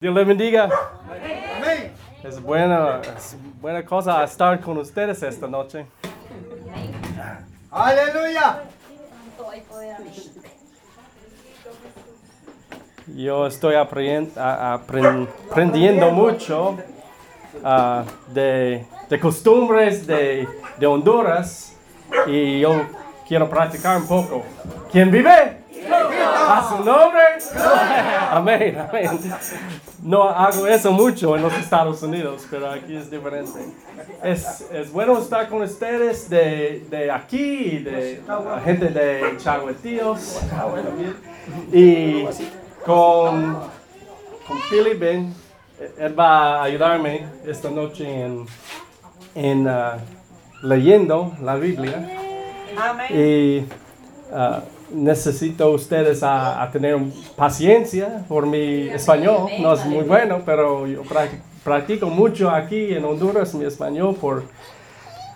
Dios le bendiga. Es buena, es buena cosa estar con ustedes esta noche. Aleluya. Yo estoy aprendiendo mucho ah, de, de costumbres de, de Honduras y yo quiero practicar un poco. ¿Quién vive? A su nombre. Amén, amén. No hago eso mucho en los Estados Unidos, pero aquí es diferente. Es, es bueno estar con ustedes de, de aquí, de la gente de Chagüetíos también. Y con, con Philip Ben, él va a ayudarme esta noche en, en ah, leyendo la Biblia. Y ah, necesito ustedes a, a tener paciencia por mi español. No es muy bueno, pero yo practi- practico mucho aquí en Honduras mi español por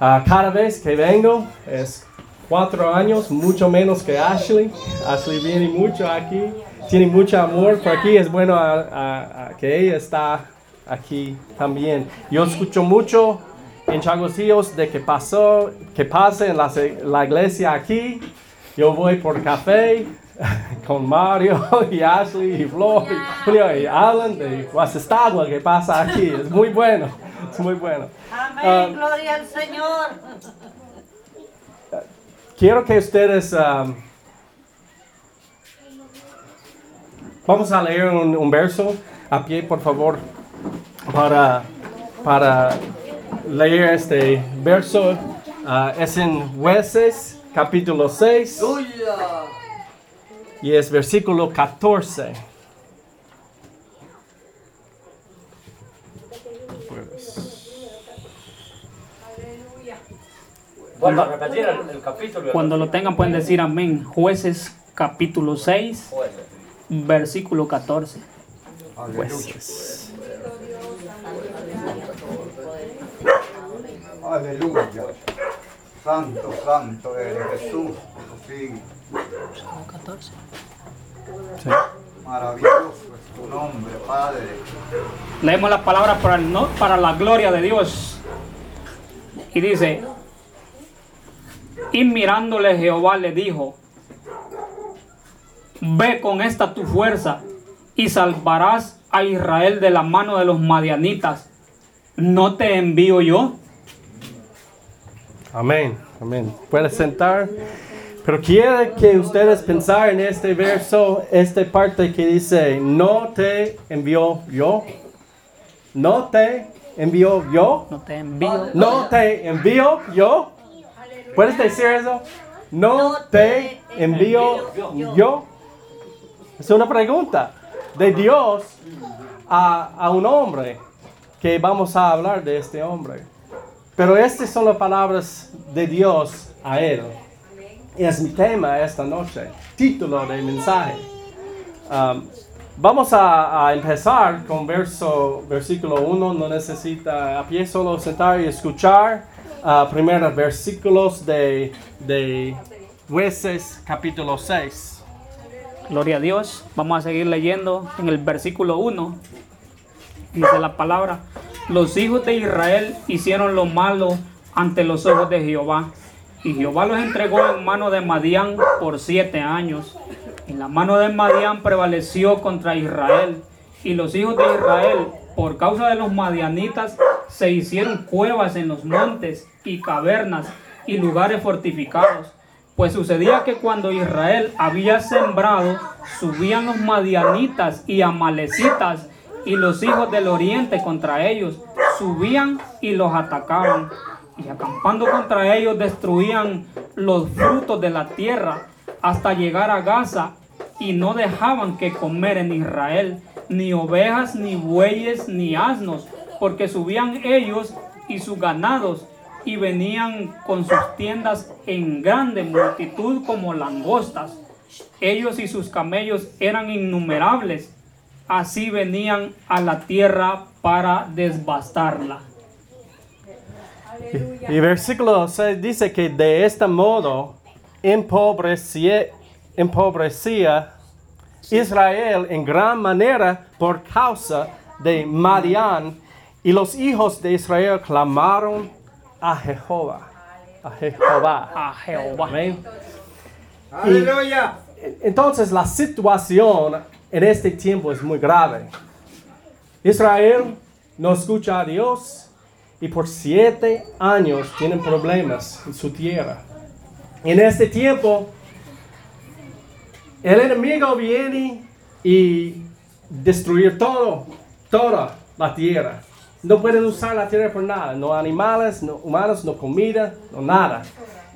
ah, cada vez que vengo. Es cuatro años, mucho menos que Ashley. Ashley viene mucho aquí, tiene mucho amor por aquí. Es bueno a- a- a que ella está aquí también. Yo escucho mucho en Chagosillos de que pasó, que pase en la, la iglesia aquí. Yo voy por café con Mario y Ashley y Flo y Julio y Alan de Guasestagua que pasa aquí. Es muy bueno, es muy bueno. Amén, Ah, gloria al Señor. Quiero que ustedes... um, vamos a leer un, un verso a pie, por favor, para, para leer este verso. Ah, es en Jueces, capítulo 6, y es versículo 14. Vuelvo a repetir el, el capítulo. Cuando lo tengan pueden decir amén. Jueces capítulo 6, versículo 14. Jueces. Aleluya. Santo, santo eres Jesús. Sí, 14. Sí. maravilloso es tu nombre, Padre. Leemos la palabra para, el no, para la gloria de Dios. Y dice, y mirándole Jehová le dijo, ve con esta tu fuerza y salvarás a Israel de la mano de los madianitas. ¿No te envío yo? Amén, amén. Puedes sentar. Pero quiero que ustedes pensar en este verso, esta parte que dice, no te envió yo. No te envió yo. No te envío. No te envío yo. ¿Puedes decir eso? No te envío yo. Es una pregunta de Dios a, a un hombre que vamos a hablar de este hombre. Pero estas son las palabras de Dios a él. Es mi tema esta noche, título del mensaje. Um, vamos a, a empezar con verso, versículo 1. No necesita a pie solo sentar y escuchar. uh, primeros versículos de, de Jueces capítulo 6. Gloria a Dios. Vamos a seguir leyendo en el versículo 1. Dice la palabra, los hijos de Israel hicieron lo malo ante los ojos de Jehová. Y Jehová los entregó en mano de Madián por siete años. Y la mano de Madián prevaleció contra Israel. Y los hijos de Israel, por causa de los madianitas, se hicieron cuevas en los montes y cavernas y lugares fortificados. Pues sucedía que cuando Israel había sembrado, subían los madianitas y amalecitas y los hijos del oriente contra ellos, subían y los atacaban. Y acampando contra ellos destruían los frutos de la tierra hasta llegar a Gaza y no dejaban que comer en Israel ni ovejas, ni bueyes, ni asnos, porque subían ellos y sus ganados y venían con sus tiendas en grande multitud como langostas. Ellos y sus camellos eran innumerables. Así venían a la tierra para desbastarla. Y versículo 6 dice que de este modo empobrecía, empobrecía Israel en gran manera por causa de Madián y los hijos de Israel clamaron a Jehová. A Jehová. A Jehová. Amén. Aleluya. Entonces la situación en este tiempo es muy grave. Israel no escucha a Dios y por siete años tienen problemas en su tierra. En este tiempo, el enemigo viene y destruir todo, toda la tierra. No pueden usar la tierra por nada, no animales, no humanos, no comida, no nada.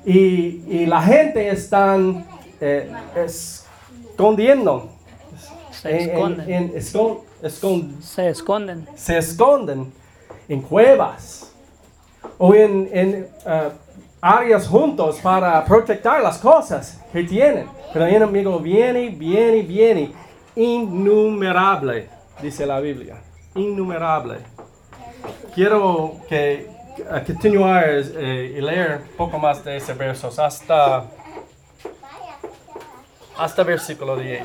Y, y la gente están eh, escondiendo. Se en- en- esconden. en- escon- escon- Se esconden. se esconden en cuevas o en, en, eh, áreas juntos para proteger las cosas que tienen. Pero el enemigo viene, viene, viene. Innumerable, dice la Biblia. Innumerable. Quiero que eh, continuar eh, y leer un poco más de esos versos hasta, hasta versículo 10.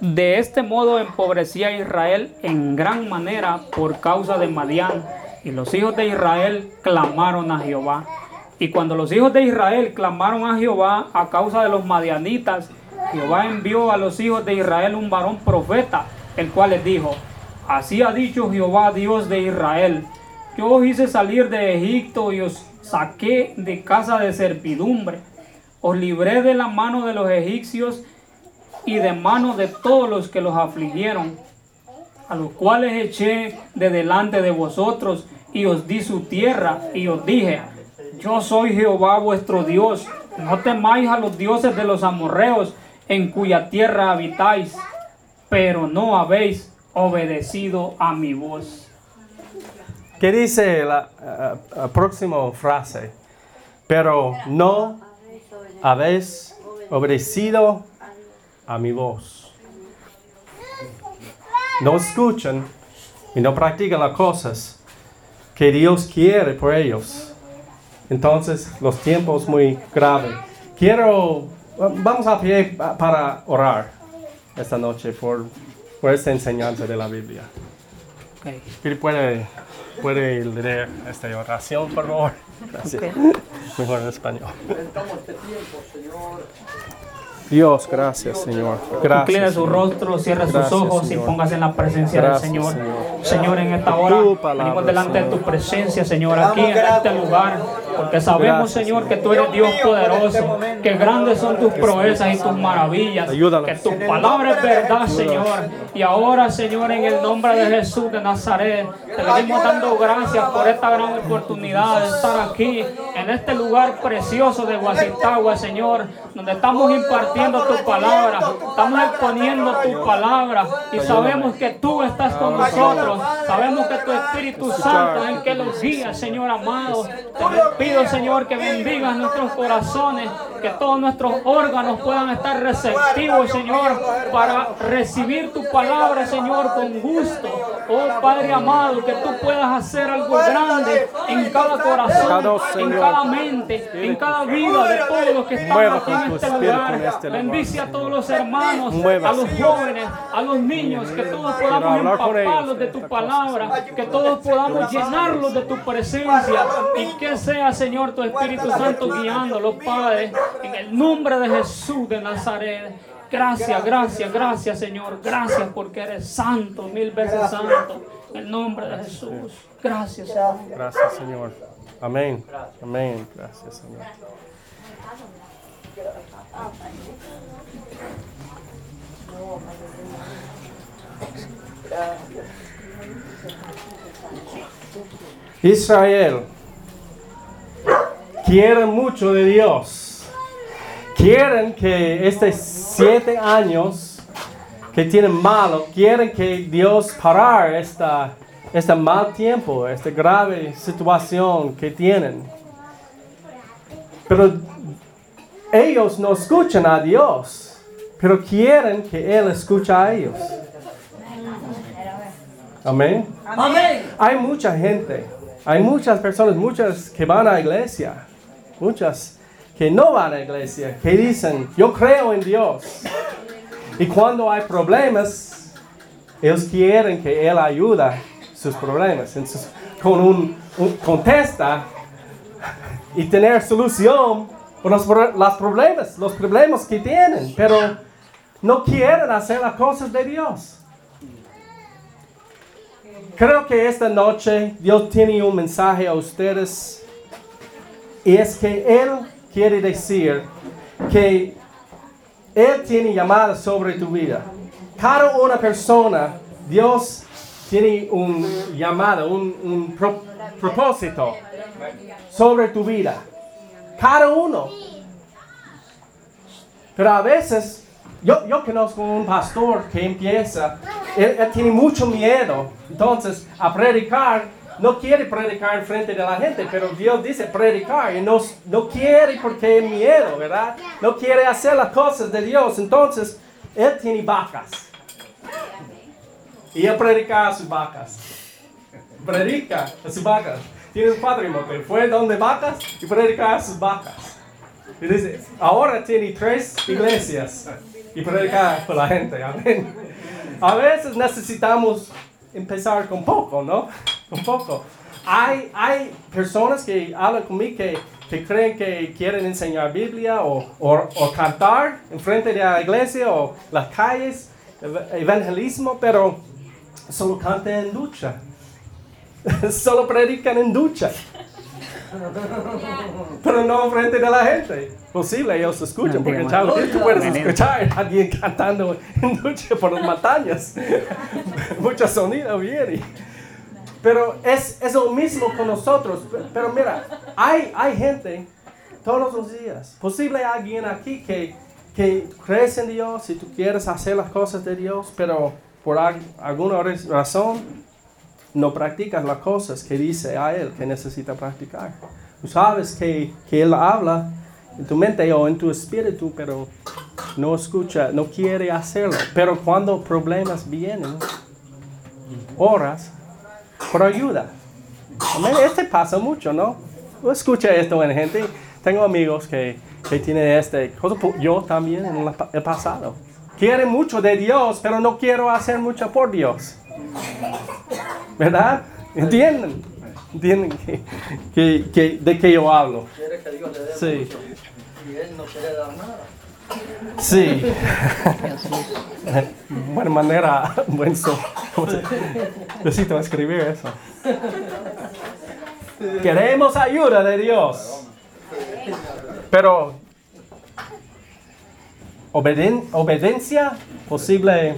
De este modo empobrecía Israel en gran manera por causa de Madián, y los hijos de Israel clamaron a Jehová. Y cuando los hijos de Israel clamaron a Jehová a causa de los madianitas, Jehová envió a los hijos de Israel un varón profeta, el cual les dijo, Así ha dicho Jehová Dios de Israel, yo os hice salir de Egipto y os saqué de casa de servidumbre, os libré de la mano de los egipcios y de mano de todos los que los afligieron, a los cuales eché de delante de vosotros y os di su tierra y os dije, yo soy Jehová vuestro Dios, no temáis a los dioses de los amorreos en cuya tierra habitáis, pero no habéis obedecido a mi voz. ¿Qué dice la eh, eh, próxima frase? Pero no habéis obedecido a mi voz. No escuchan y no practican las cosas que Dios quiere por ellos. Entonces, los tiempos muy graves. Quiero, vamos a pie pa- para orar esta noche por, por esta enseñanza de la Biblia. Ok. Philip, ¿puede, puede leer esta oración, por favor? Gracias. Mejor en español. Dios, gracias, Señor. Gracias. su rostro, cierre sus ojos y póngase en la presencia Gracias, del Señor. Señor. Señor, en esta hora palabra, venimos delante de tu presencia, Señor, aquí en este lugar, porque sabemos, Gracias, Señor, que tú eres Dios poderoso, que grandes son tus proezas y tus maravillas, que tu palabra es verdad, Señor. Y ahora, Señor, en el nombre de Jesús de Nazaret, te venimos dando gracias por esta gran oportunidad de estar aquí, en este lugar precioso de Guasitagua, Señor, donde estamos impartiendo tu palabra, estamos exponiendo tu palabra y sabemos que tú estás con nosotros, sabemos que tu Espíritu Santo es el que los guía, Señor amado. Te pido, Señor, que bendigas nuestros corazones, que todos nuestros órganos puedan estar receptivos, Señor, para recibir tu palabra, Señor, con gusto. Oh Padre amado, que tú puedas hacer algo grande en cada corazón, en cada mente, en cada vida de todos los que están aquí en este lugar. este lugar. Bendice a todos los hermanos, a los jóvenes, a los niños, que todos podamos empaparlos de tu palabra, que todos podamos llenarlos de tu presencia y que sea, Señor, tu Espíritu Santo guiándolos, Padre, en el nombre de Jesús de Nazaret. Gracias, gracias, gracias, Señor. Gracias porque eres santo, mil veces santo. En el nombre de Jesús. Gracias, Señor. Gracias, Señor. Amén. Amén. Gracias, Señor. Israel quieren mucho de Dios. Quieren que estos siete años que tienen malo, quieren que Dios parar esta, este mal tiempo, esta grave situación que tienen. Pero ellos no escuchan a Dios, pero quieren que Él escuche a ellos. Amén. Hay mucha gente, hay muchas personas, muchas que van a la iglesia, muchas que no van a la iglesia, que dicen, yo creo en Dios, Y cuando hay problemas, ellos quieren que Él ayuda sus problemas. Entonces, con un, contesta y tener solución pro- los problemas, los problemas que tienen, pero no quieren hacer las cosas de Dios. Creo que esta noche Dios tiene un mensaje a ustedes y es que Él quiere decir que Él tiene llamada sobre tu vida. Cada una persona, Dios tiene un llamado, un, un pro- propósito sobre tu vida. Cada uno. Pero a veces, yo, conozco un pastor que empieza, él, tiene mucho miedo, entonces a predicar, no quiere predicar en frente de la gente, pero Dios dice predicar y no, no quiere porque es miedo, ¿verdad? No quiere hacer las cosas de Dios, entonces él tiene vacas. Y él predica a sus vacas. Predica a sus vacas. Tiene un patrimonio, fue donde vacas y predica a sus vacas. Y dice, ahora tiene tres iglesias y predica por la gente. Amén. A veces necesitamos empezar con poco, ¿no? Con poco. Hay, hay personas que hablan conmigo que, que creen que quieren enseñar Biblia o, o, o cantar en frente de la iglesia o las calles, ev- evangelismo, pero solo cantan en ducha. solo predican en ducha pero no frente de la gente. Posible ellos escuchan, porque en Chavo tú puedes escuchar a alguien cantando en ducha por las montañas. Mucho sonido viene. Pero es, es lo mismo con nosotros. Pero mira, hay, hay gente todos los días. Posible alguien aquí que, que crees en Dios y tú quieres hacer las cosas de Dios, pero por al- alguna razón no practicas las cosas que dice a Él que necesita practicar. Tú sabes que, que Él habla en tu mente o en tu espíritu, pero no escucha, no quiere hacerlo. Pero cuando problemas vienen, oras por ayuda. Este pasa mucho, ¿no? Yo escucho esto en gente. Tengo amigos que, que tienen este cosa. Yo también en el pasado. Quieren mucho de Dios, pero no quiero hacer mucho por Dios. ¿Verdad? ¿Entienden? ¿Entienden que, que- que- de qué yo hablo? Quiere que Dios le dé Sí. mucho y él no quiere dar nada. Sí. Buena manera, buen so. ¿cómo se- Necesito escribir eso. Queremos ayuda de Dios. Pero obediencia posible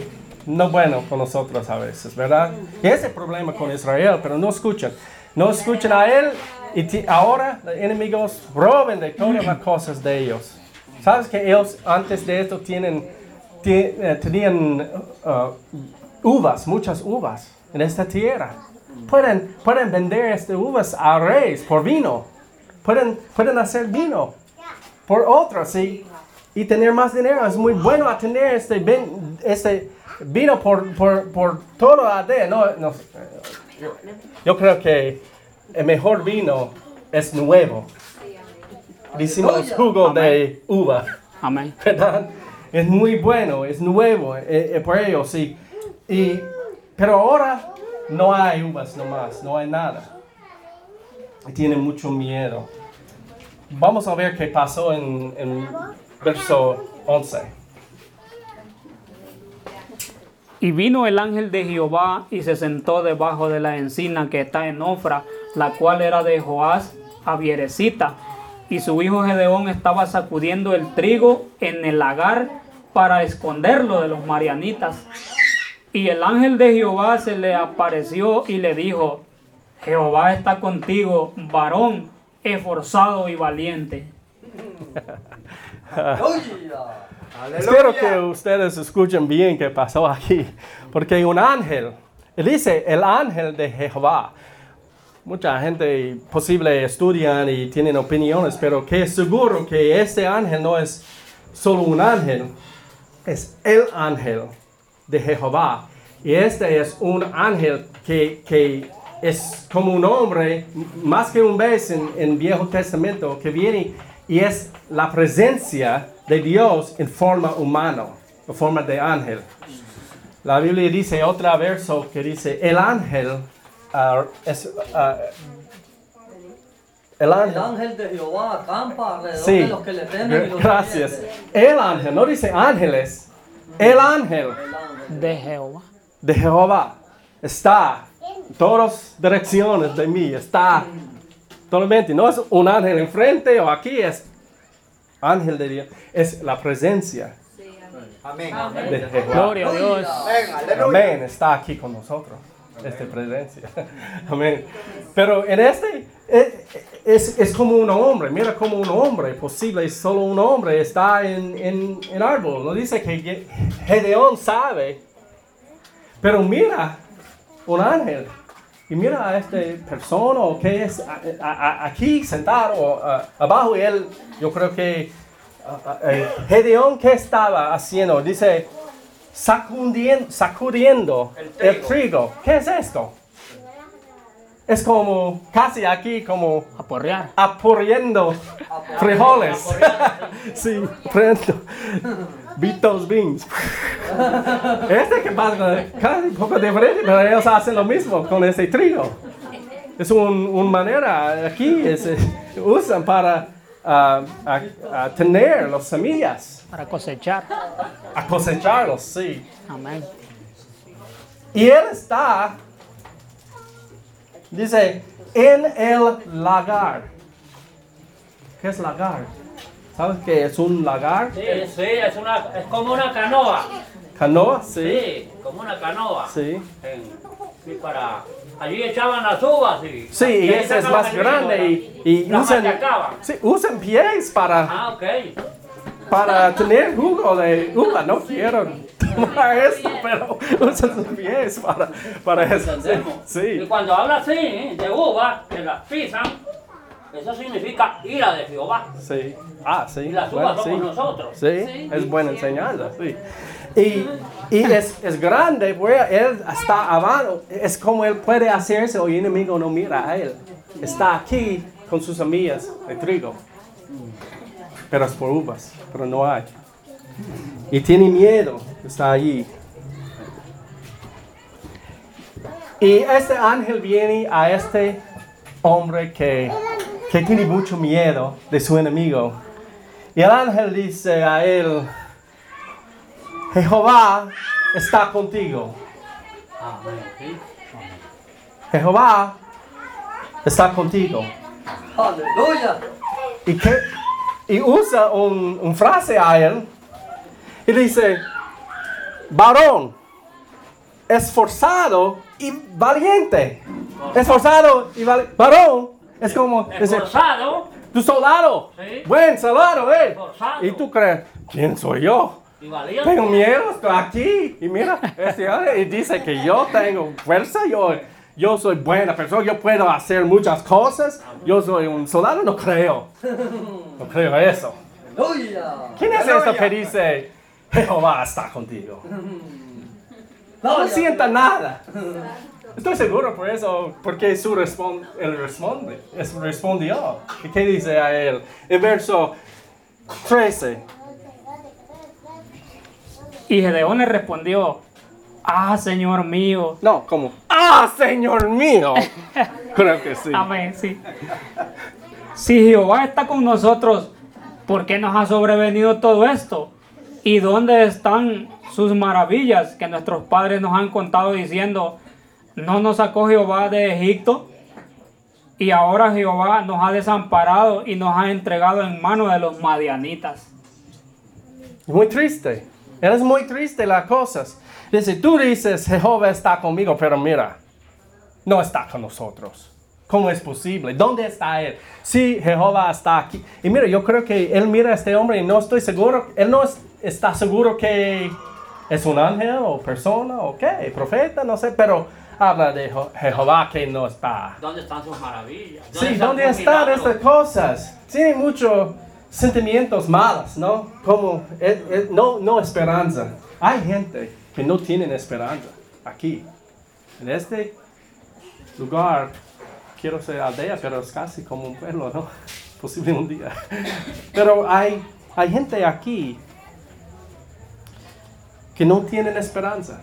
no bueno con nosotros a veces, ¿verdad? Y ese es el problema con Israel, pero no escuchan. No escuchan a él y ahora los enemigos roben de todas las cosas de ellos. ¿Sabes que ellos antes de esto tienen, ti- eh, tenían uh, uvas, muchas uvas en esta tierra? Pueden, pueden vender estas uvas a reyes por vino. Pueden, pueden hacer vino por otros y, y tener más dinero. Es muy bueno a tener este, este vino por, por, por todo AD. No, no, yo, creo que el mejor vino es nuevo. Decimos jugo de uva. Amén. ¿verdad? Es muy bueno, es nuevo eh, eh, por ellos. Y, y- pero ahora no hay uvas nomás, no hay nada. Y Tienen mucho miedo. Vamos a ver qué pasó en, en verso 11. Y vino el ángel de Jehová y se sentó debajo de la encina que está en Ofra, la cual era de Joás Avierecita. Y su hijo Gedeón estaba sacudiendo el trigo en el lagar para esconderlo de los marianitas. Y el ángel de Jehová se le apareció y le dijo, Jehová está contigo, varón esforzado y valiente. Espero que ustedes escuchen bien qué pasó aquí. Porque un ángel, él dice el ángel de Jehová. Mucha gente posible estudian y tienen opiniones, pero que es seguro que este ángel no es solo un ángel, es el ángel de Jehová. Y este es un ángel que, que es como un hombre, más que un vez en en Viejo Testamento, que viene y es la presencia de Dios en forma humana. en forma de ángel. La Biblia dice otra verso que dice, el ángel ah, es... ah, el El ángel. de Jehová acampa alrededor Sí, de los que le temen y los gracias. El ángel, no dice ángeles, el ángel El ángel. De Jehová. de Jehová está en todas direcciones de mí, está totalmente, no es un ángel enfrente o aquí, es ángel de Dios, es la presencia Amén. de Jehová. Gloria a Dios. Amén. Amén, está aquí con nosotros, esta presencia. Amén. Pero en este eh, es, es como un hombre, mira como un hombre, posible, solo un hombre está en, en, en árbol. No dice que Ge- Gedeón sabe, pero mira un ángel. Y mira a esta persona o que es a- a- a- aquí sentado a- abajo y él, yo creo que Gedeón, ¿qué estaba haciendo? Dice, sacudiendo, sacudiendo El trigo. ¿Qué es esto? Es como casi aquí como Aporrear. apurriendo frijoles. sí, Bitos beans. Este que pasa casi un poco diferente, pero ellos hacen lo mismo con ese trigo. Es un- una manera aquí, es, eh, usan para ah, a- a tener las semillas, Para cosechar. a cosecharlos, sí. Amén. Y él está, dice, en el lagar. ¿Qué es lagar? ¿Sabes qué es un lagar? Sí, sí, es, una, es como una canoa. ¿Canoa? Sí. Sí, como una canoa. Sí. En- sí, para... Allí echaban las uvas y... Sí, y ese es más grande y, y usan, sí, usan pies para, Ah, ok. para tener jugo de uva. No quiero tomar esto, pero usan sus pies para, para eso. Y Sí. cuando habla así, de uvas, que las pisan, eso significa ira de Jehová. Sí. Ah, sí. Y las bueno, uvas somos sí. nosotros. Sí, es buena enseñanza, sí. Y, y es, es grande, pues, él está abajo, es como él puede hacerse o el enemigo no mira a él. Está aquí con sus amigas de trigo, pero es por uvas, pero no hay. Y tiene miedo, está allí. Y este ángel viene a este hombre que, que tiene mucho miedo de su enemigo. Y el ángel dice a él, Jehová está contigo. Jehová está contigo. Aleluya. Y, que, y usa un, un frase a él y dice, varón, esforzado y valiente. Esforzado y valiente. Varón, es como, Esforzado tu soldado. Sí. Buen soldado, eh. Esforzado. Y tú crees, ¿quién soy yo? Tengo miedo, estoy aquí. Y mira, este hombre, y dice que yo tengo fuerza, yo, yo soy buena persona, yo puedo hacer muchas cosas. Yo soy un soldado, no creo. No creo eso. Aleluya. ¿Quién es esto que dice, Jehová está contigo? No sienta nada. Estoy seguro por eso, porque su él responde, es respondió. ¿Y qué dice a él? En verso 13. Y Gedeón le respondió, ah, Señor mío. No, como, ¡ah, Señor mío! Creo que sí. Amén, sí. Si Jehová está con nosotros, ¿por qué nos ha sobrevenido todo esto? ¿Y dónde están sus maravillas que nuestros padres nos han contado diciendo, no nos sacó Jehová de Egipto? Y ahora Jehová nos ha desamparado y nos ha entregado en manos de los madianitas. Muy triste. Él es muy triste las cosas. Dice, tú dices, Jehová está conmigo, pero mira, no está con nosotros. ¿Cómo es posible? ¿Dónde está él? Sí, Jehová está aquí. Y mira, yo creo que él mira a este hombre y no estoy seguro, él no es- está seguro que es un ángel o persona o qué, profeta, no sé, pero habla de Je- Jehová que no está. ¿Dónde están sus maravillas? Sí, están ¿dónde están estas cosas? Tiene muchos sentimientos malos, ¿no? Como eh, eh, no, no esperanza. Hay gente que no tienen esperanza aquí. En este lugar, quiero ser aldea, pero es casi como un pueblo, ¿no? Posible un día. Pero hay, hay gente aquí que no tienen esperanza.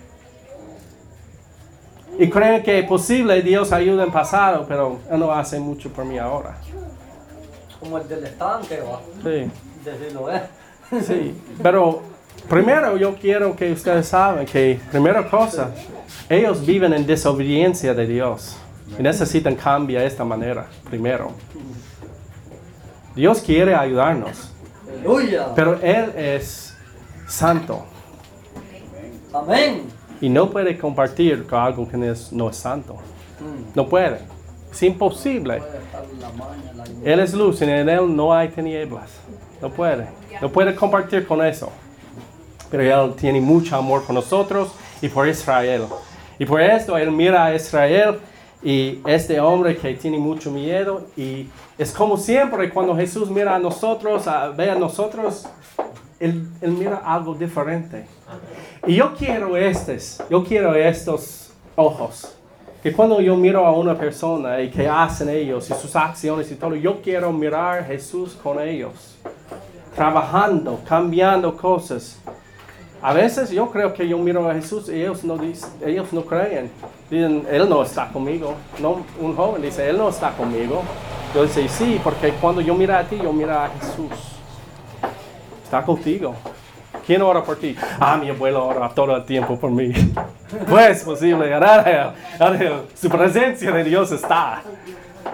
Y creen que es posible Dios ayuda en pasado, pero Él no hace mucho por mí ahora. Como el del estanque, va. Sí, Desde es. sí. Pero primero yo quiero que ustedes saben que, primera cosa, ellos viven en desobediencia de Dios. Y necesitan cambiar de esta manera, primero. Dios quiere ayudarnos, Aleluya. pero Él es santo. Amén. Y no puede compartir con algo que no es, no es santo. Mm. No puede. Es imposible. Él es luz y en Él no hay tinieblas. No puede. No puede compartir con eso. Pero Él tiene mucho amor por nosotros y por Israel. Y por esto Él mira a Israel y este hombre que tiene mucho miedo. Y es como siempre cuando Jesús mira a nosotros, ve a nosotros, él, él mira algo diferente. Y yo quiero estos, yo quiero estos ojos. Que cuando yo miro a una persona y que hacen ellos y sus acciones y todo, yo quiero mirar a Jesús con ellos. Trabajando, cambiando cosas. A veces yo creo que yo miro a Jesús y ellos no, dicen, ellos no creen. Dicen, Él no está conmigo. No, un joven dice, Él no está conmigo. Yo dice, sí, porque cuando yo miro a ti, yo miro a Jesús. Está contigo. ¿Quién ora por ti? Ah, mi abuelo ora todo el tiempo por mí. Pues posible, ahora, ahora su presencia de Dios está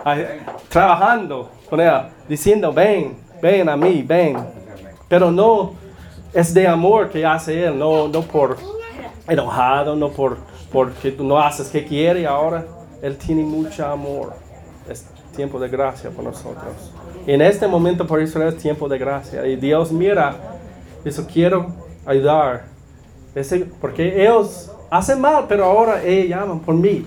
ahí, trabajando con él, diciendo, ven, ven a mí, ven. Pero no es de amor que hace él, no, no por enojado, no por porque tú no haces que quiere ahora. Él tiene mucho amor. Es tiempo de gracia por nosotros. En este momento por Israel es tiempo de gracia. Y Dios mira, eso quiero ayudar. Ese- porque ellos hacen mal, pero ahora ellos llaman por mí.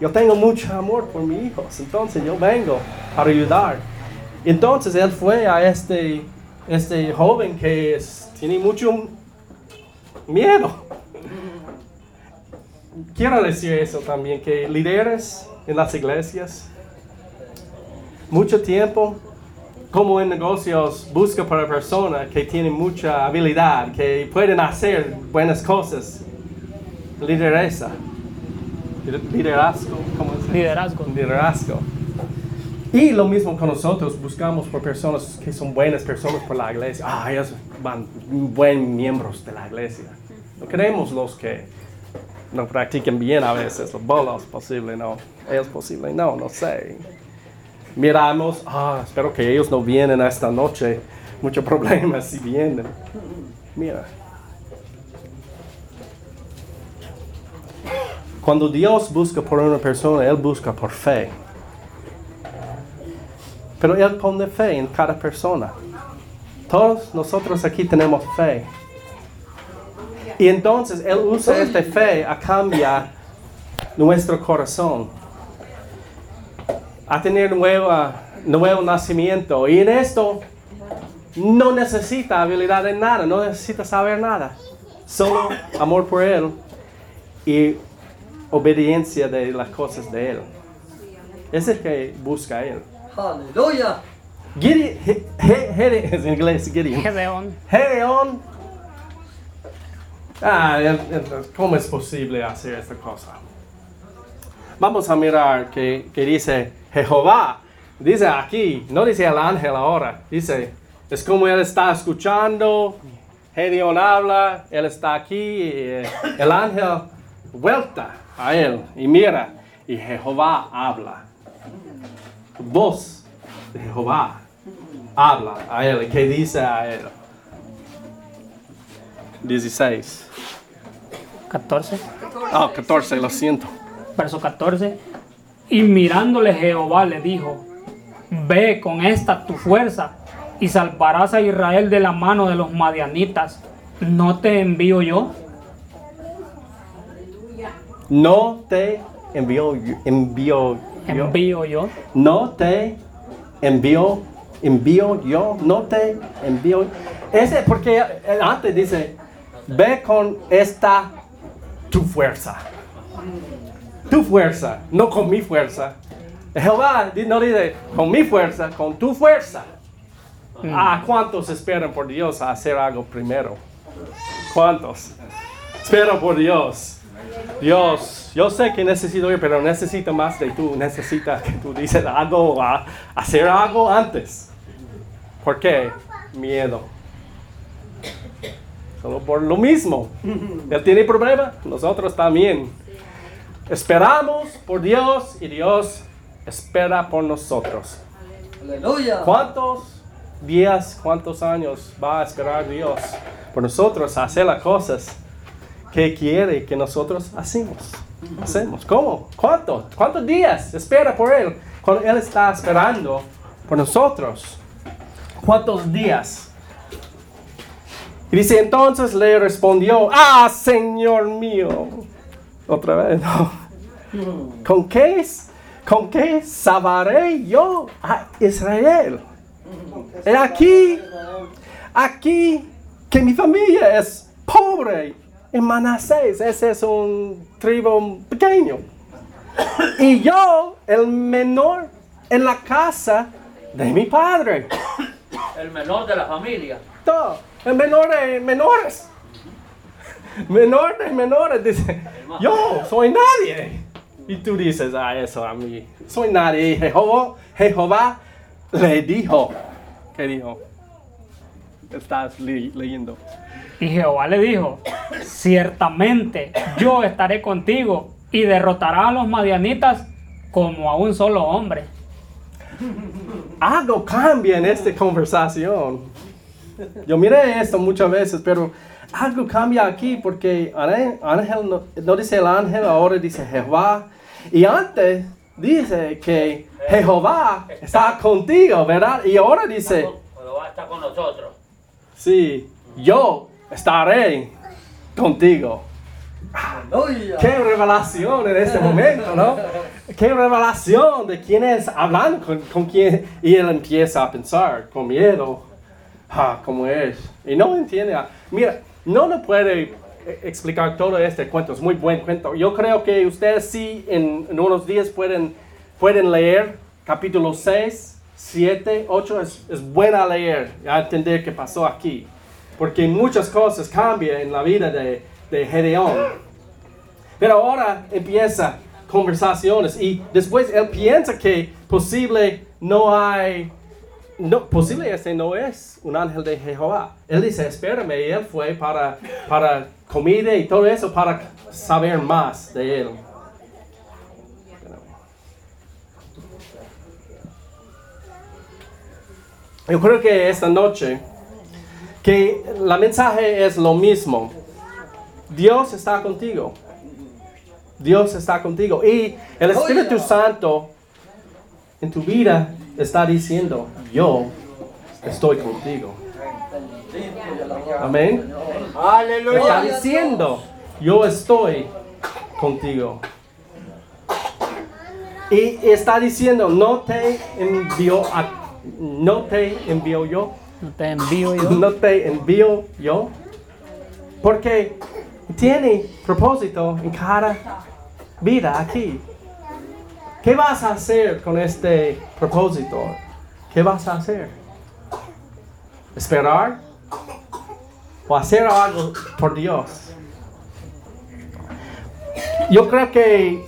Yo tengo mucho amor por mis hijos, entonces yo vengo para ayudar. Entonces él fue a este, este joven que tiene mucho miedo. Quiero decir eso también, que líderes en las iglesias, mucho tiempo, como en negocios, busca para personas que tienen mucha habilidad, que pueden hacer buenas cosas. Lideresa. Liderazgo, ¿cómo dice? Liderazgo. Liderazgo. Y lo mismo con nosotros, buscamos por personas que son buenas personas por la iglesia. Ah, ellos van buen miembros de la iglesia. No queremos los que no practiquen bien a veces, los bolos posible, no. Ellos posible, no, no sé. Miramos, ah, espero que ellos no vienen esta noche. Muchos problemas si vienen. Mira. Cuando Dios busca por una persona, Él busca por fe. Pero Él pone fe en cada persona. Todos nosotros aquí tenemos fe. Y entonces Él usa esta fe a cambiar nuestro corazón. A tener nueva, nuevo nacimiento. Y en esto no necesita habilidad en nada, no necesita saber nada. Solo amor por Él y obediencia de las cosas de Él. Es el que busca Él. Aleluya. Gideon, He- He- He- es en inglés Gideon. Gedeón. Gedeón. Ah, ¿cómo es posible hacer esta cosa? Vamos a mirar que, que dice Jehová. Dice aquí, no dice el ángel ahora. Dice, es como él está escuchando. Gedeón habla, él está aquí. y, eh, el ángel vuelta a él y mira. Y Jehová habla. Voz de Jehová habla a él. ¿Y qué dice a él? 16. 14. Ah, 14, lo siento. Verso 14. Y mirándole Jehová le dijo, ve con esta tu fuerza y salvarás a Israel de la mano de los madianitas. ¿No te envío yo? No te envío, envío yo. Envío yo. No te envío, envío yo. No te envío. Ese, porque antes dice, ve con esta tu fuerza. Tu fuerza, no con mi fuerza. Jehová di- no dice con mi fuerza, con tu fuerza. Ah, ¿cuántos esperan por Dios a hacer algo primero? ¿Cuántos? Espero por Dios. Dios, yo sé que necesito ir, pero necesito más de tú. Necesita que tú dices algo, a- hacer algo antes. ¿Por qué? Miedo. Solo por lo mismo. Él tiene problema, nosotros también. Esperamos por Dios y Dios espera por nosotros. Aleluya. ¿Cuántos días, cuántos años va a esperar Dios por nosotros a hacer las cosas que quiere que nosotros hacemos? Hacemos. ¿Cómo? ¿Cuántos? ¿Cuántos días espera por Él? Cuando Él está esperando por nosotros. ¿Cuántos días? Y dice, entonces le respondió, ah, Señor mío. Otra vez, no. ¿Con qué, ¿Con qué salvaré yo a Israel? He aquí, aquí que mi familia es pobre en Manasés. Ese es un tribu pequeño. Y yo, el menor en la casa de mi padre. El menor de la familia. Todo. El menor de menores. Menor de menores. Dice, yo soy nadie. Y tú dices, ah, eso a mí. Soy nadie. Jehová, Jehová le dijo. ¿Qué dijo? Estás le- leyendo. Y Jehová le dijo, ciertamente yo estaré contigo y derrotará a los madianitas como a un solo hombre. algo cambia en esta conversación. Yo miré esto muchas veces, pero algo cambia aquí porque ángel no, no dice el ángel, ahora dice Jehová. Y antes dice que Jehová está contigo, ¿verdad? Y ahora dice, a estar con nosotros. sí, yo estaré contigo. Aleluya. Qué revelación en este momento, ¿no? Qué revelación de quién es hablando con, con quién. Y él empieza a pensar con miedo. Ah, ¿cómo es? Y no entiende. ah, Mira, no le puede explicar todo este cuento. Es muy buen cuento. Yo creo que ustedes sí en, en unos días pueden, pueden leer capítulo 6, 7, 8. Es, es buena leer, a entender qué pasó aquí. Porque muchas cosas cambian en la vida de, de Gedeón. Pero ahora empieza conversaciones y después él piensa que posible no hay, no, posible este no es un ángel de Jehová. Él dice, espérame, y él fue para, para comida y todo eso para saber más de él. Yo creo que esta noche, que la mensaje es lo mismo. Dios está contigo. Dios está contigo. Y el Espíritu Santo en tu vida está diciendo, yo estoy contigo. Amén. Está Aleluya. diciendo, yo estoy contigo. Y está diciendo, no te envío a- no te envío yo, No te envío yo. no te envío yo, porque tiene propósito en cada vida aquí. ¿Qué vas a hacer con este propósito? ¿Qué vas a hacer? ¿Esperar? ¿O hacer algo por Dios? Yo creo que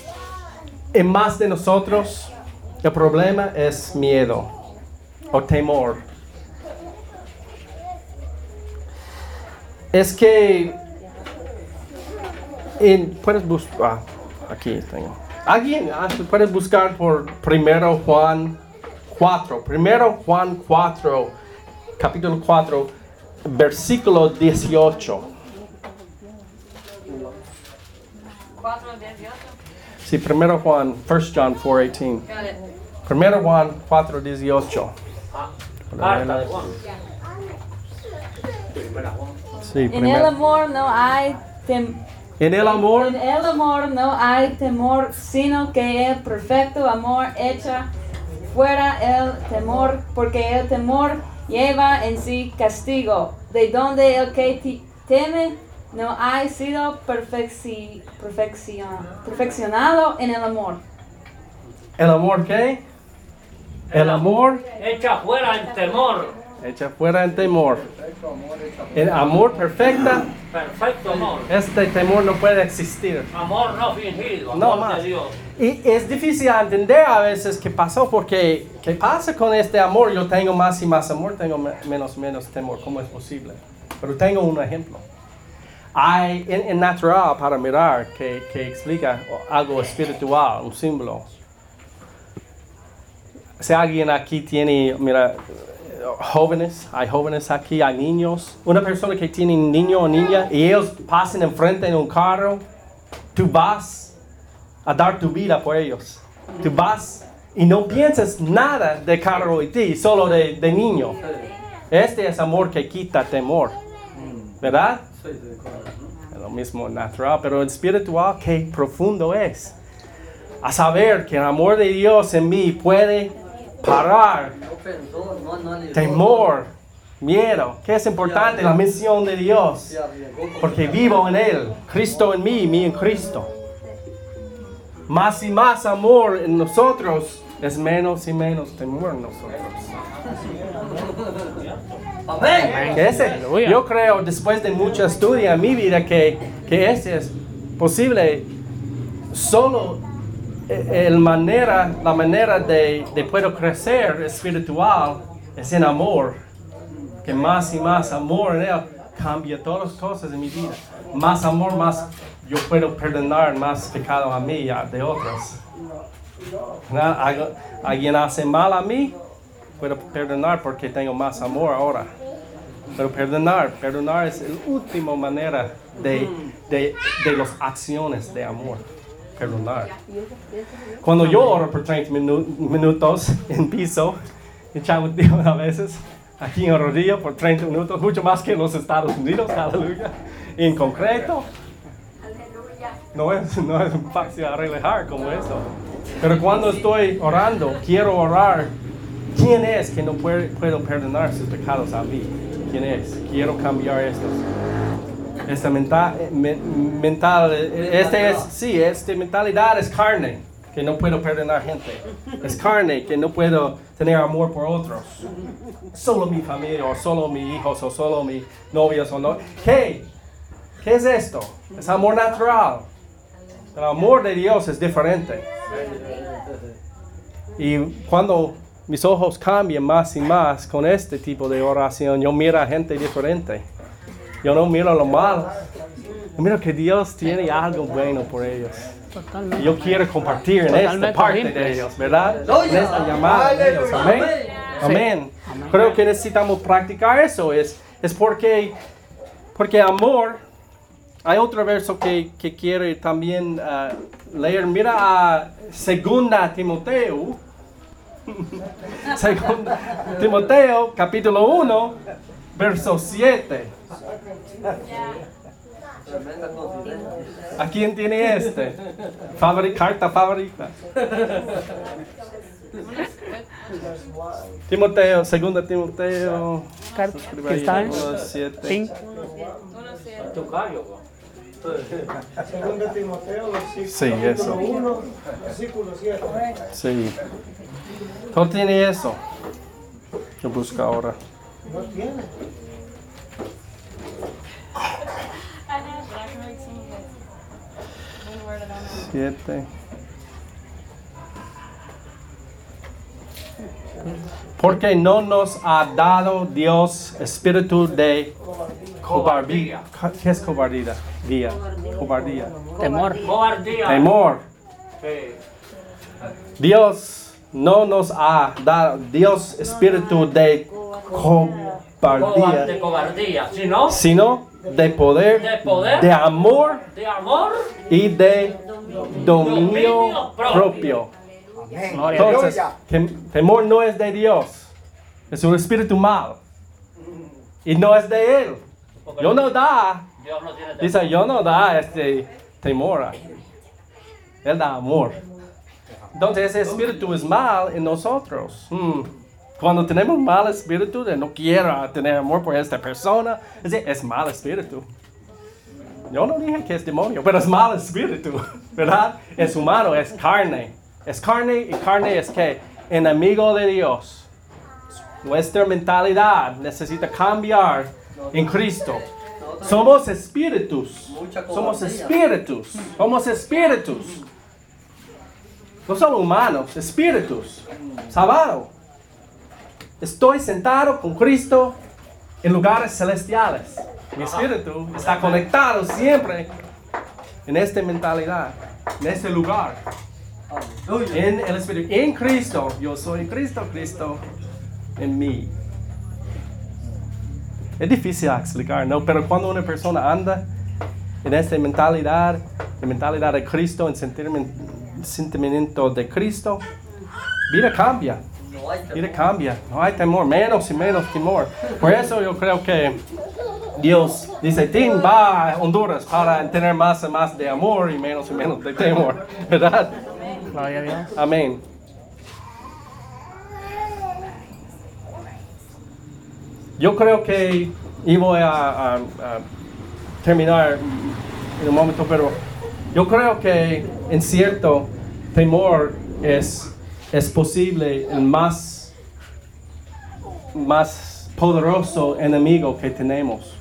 en más de nosotros el problema es miedo o temor. Es que en- puedes buscar aquí tengo. Alguien ah, puedes buscar por primero Juan 4, primero Juan 4, capítulo 4, versículo 18. 418. Sí, primero Juan, 1 John 4:18. Got it. Primero Juan 4:18. Ah, carta de Juan. Sí, En el amor no hay tem- En el amor en el amor no hay temor, sino que el perfecto amor echa fuera el temor, porque el temor lleva en sí castigo, de donde el que teme no ha sido perfecci- perfeccion- perfeccionado en el amor. ¿El amor qué? El amor Echa fuera el temor. Echa fuera el temor. El amor perfecta, Perfecto amor. este temor no puede existir. Amor no fingido, No amor más. de Dios. Y es difícil entender a veces qué pasó, porque ¿qué pasa con este amor? Yo tengo más y más amor, tengo me- menos y menos temor. ¿Cómo es posible? Pero tengo un ejemplo. Hay en, en natural para mirar que, que explica algo espiritual, un símbolo. Si alguien aquí tiene, mira, jóvenes, hay jóvenes aquí, hay niños, una persona que tiene niño o niña y ellos pasan enfrente en un carro, tú vas a dar tu vida por ellos. Tú vas y no piensas nada de carro y ti, solo de, de niño. Este es amor que quita temor, ¿verdad? Es lo mismo natural, pero espiritual, qué profundo es. A saber que el amor de Dios en mí puede parar temor, miedo, que es importante la misión de Dios. Porque vivo en Él, Cristo en mí y mí en Cristo. Más y más amor en nosotros es menos y menos temor en nosotros. Amén. Que ese- yo creo, después de mucho estudio en mi vida, que, que ese es posible solo el manera, la manera de, de puedo crecer espiritual es en amor. Que más y más amor en Él cambia todas las cosas en mi vida. Más amor, más yo puedo perdonar más pecado a mí y a de otros. Alguien hace mal a mí, puedo perdonar porque tengo más amor ahora. Pero perdonar, perdonar es la última manera de, de, de las acciones de amor. Perdonar. Cuando yo oro por 30 minu- minutos en piso, tiempo a veces aquí en rodillo por 30 minutos, mucho más que en los Estados Unidos, aleluya. En concreto, no es, no es fácil arreglar como eso. Pero cuando estoy orando, quiero orar. ¿Quién es que no puede, puedo perdonar sus pecados a mí? ¿Quién es? Quiero cambiar estos. Esta mental, mental, este es, sí, esta mentalidad es carne, que no puedo perdonar gente. Es carne, que no puedo tener amor por otros. Solo mi familia, o solo mis hijos, o solo mis novios, o no. ¿Qué? ¿Qué es esto? Es amor natural. El amor de Dios es diferente. Y cuando mis ojos cambian más y más con este tipo de oración, yo miro a gente diferente. Yo no miro lo malo. Yo miro que Dios tiene algo bueno por ellos. Totalmente. yo quiero compartir en esta parte de ellos, ¿verdad? En esta llamada de ellos. Amén. Amén. Amén. Creo que necesitamos practicar eso. Es, es porque, porque amor. Hay otro verso que, que quiero también ah, leer. Mira a Segunda Timoteo. Segunda Timoteo, capítulo 1, verso 7. Tremenda confidencia. ¿A quién tiene este? Carta favorita. Timoteo, segunda Timoteo. Carta que está en. Segundo Timoteo, versículo Sí, eso. 1, versículo 7. Sí. ¿Tú tiene eso? Yo busco ahora. No tiene. Siete. Porque no nos ha dado Dios espíritu de cobardía. ¿Qué es cobardía? Día. Cobardía. Temor. Cobardía. Temor. Dios no nos ha dado Dios espíritu de cobardía, cobardía. Si no, sino de poder, De poder. de amor de amor. y de dominio Dominio propio. propio. Entonces, tem- temor no es de Dios, es un espíritu mal. Y no es de Él. Yo no da, dice, yo no da este temor. Él da amor. Entonces ese espíritu es mal en nosotros. Hmm. Cuando tenemos mal espíritu de no quiero tener amor por esta persona, es, es mal espíritu. Yo no dije que es demonio, pero es mal espíritu, ¿verdad? Es humano, es carne. Es carne y carne es que enemigo de Dios. Nuestra mentalidad necesita cambiar en Cristo. Somos espíritus. Somos espíritus. Somos espíritus. No somos humanos, espíritus. Salvado. Estoy sentado con Cristo en lugares celestiales. Mi espíritu está conectado siempre en esta mentalidad, en este lugar. En el Espíritu, en Cristo. Yo soy Cristo, Cristo en mí. Es difícil explicar, ¿no? Pero cuando una persona anda en esta mentalidad, la mentalidad de Cristo, en sentimiento, sentimiento de Cristo, vida cambia. Vida cambia. No hay temor, menos y menos temor. Por eso yo creo que Dios dice, Tim va a Honduras para tener más y más de amor y menos y menos de temor. ¿Verdad? Amén. Yo creo que y voy a, a- a terminar en un momento, pero yo creo que en cierto temor es, es posible el más, más poderoso enemigo que tenemos.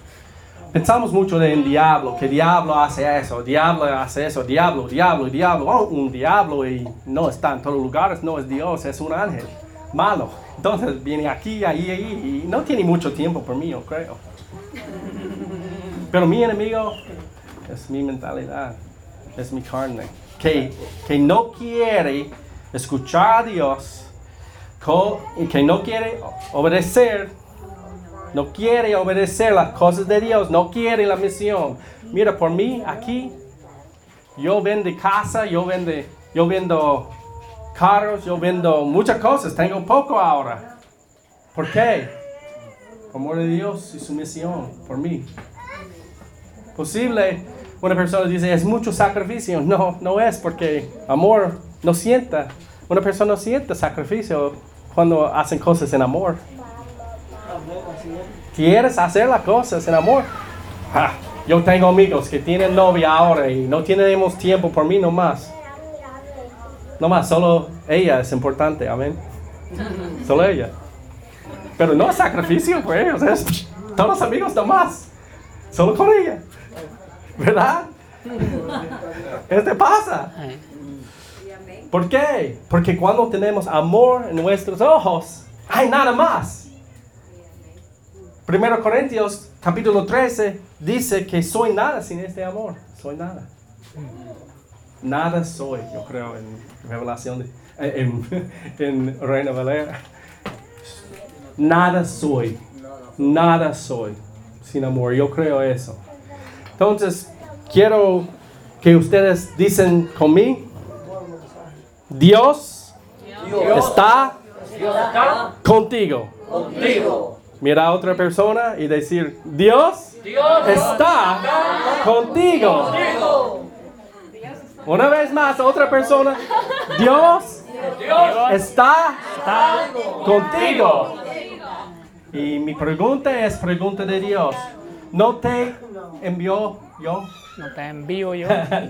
Pensamos mucho de un diablo, que diablo hace eso, diablo hace eso, diablo, diablo, diablo. Oh, un diablo y no está en todos lugares, no es Dios, es un ángel malo. Entonces viene aquí, ahí, ahí y no tiene mucho tiempo por mí, yo creo. Pero mi enemigo es mi mentalidad, es mi carne, que, que no quiere escuchar a Dios, que no quiere obedecer no quiere obedecer las cosas de Dios, no quiere la misión. Mira, por mí aquí, yo vendo casa, yo vendo, yo vendo carros, yo vendo muchas cosas, tengo poco ahora. ¿Por qué? Por amor de Dios y su misión, por mí. Posible, una persona dice, es mucho sacrificio. No, no es porque amor no sienta. Una persona no siente sacrificio cuando hacen cosas en amor. ¿Quieres hacer las cosas en amor? Ah, yo tengo amigos que tienen novia ahora y no tenemos tiempo por mí nomás. Nomás, solo ella es importante, amén. Solo ella. Pero no es sacrificio ellos, es todos los amigos nomás. Solo con ella. ¿Verdad? Este pasa. ¿Por qué? Porque cuando tenemos amor en nuestros ojos, hay nada más. Primero Corintios capítulo 13 dice que soy nada sin este amor. Soy nada. Nada soy, yo creo, en Revelación, en, en Reina Valera. Nada soy. Nada soy sin amor. Yo creo eso. Entonces, quiero que ustedes dicen conmigo, Dios Dios está Dios está contigo. contigo. Mira a otra persona y decir, Dios Dios está contigo. contigo. Una vez más, otra persona, Dios Dios está contigo. Y mi pregunta es pregunta de Dios. ¿No te envió yo? No te envío yo.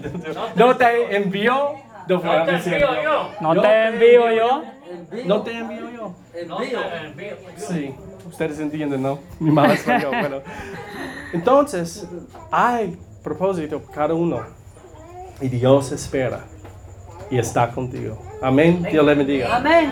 ¿No te envió? No, no te envío yo. No te envío yo. Envío. ¿No te envío yo? No Envío. te envío yo. Sí, ustedes entienden, ¿no? Mi mal español, bueno. Entonces, hay propósito para cada uno. Y Dios espera y está contigo. Amén. Dios le bendiga. Amén.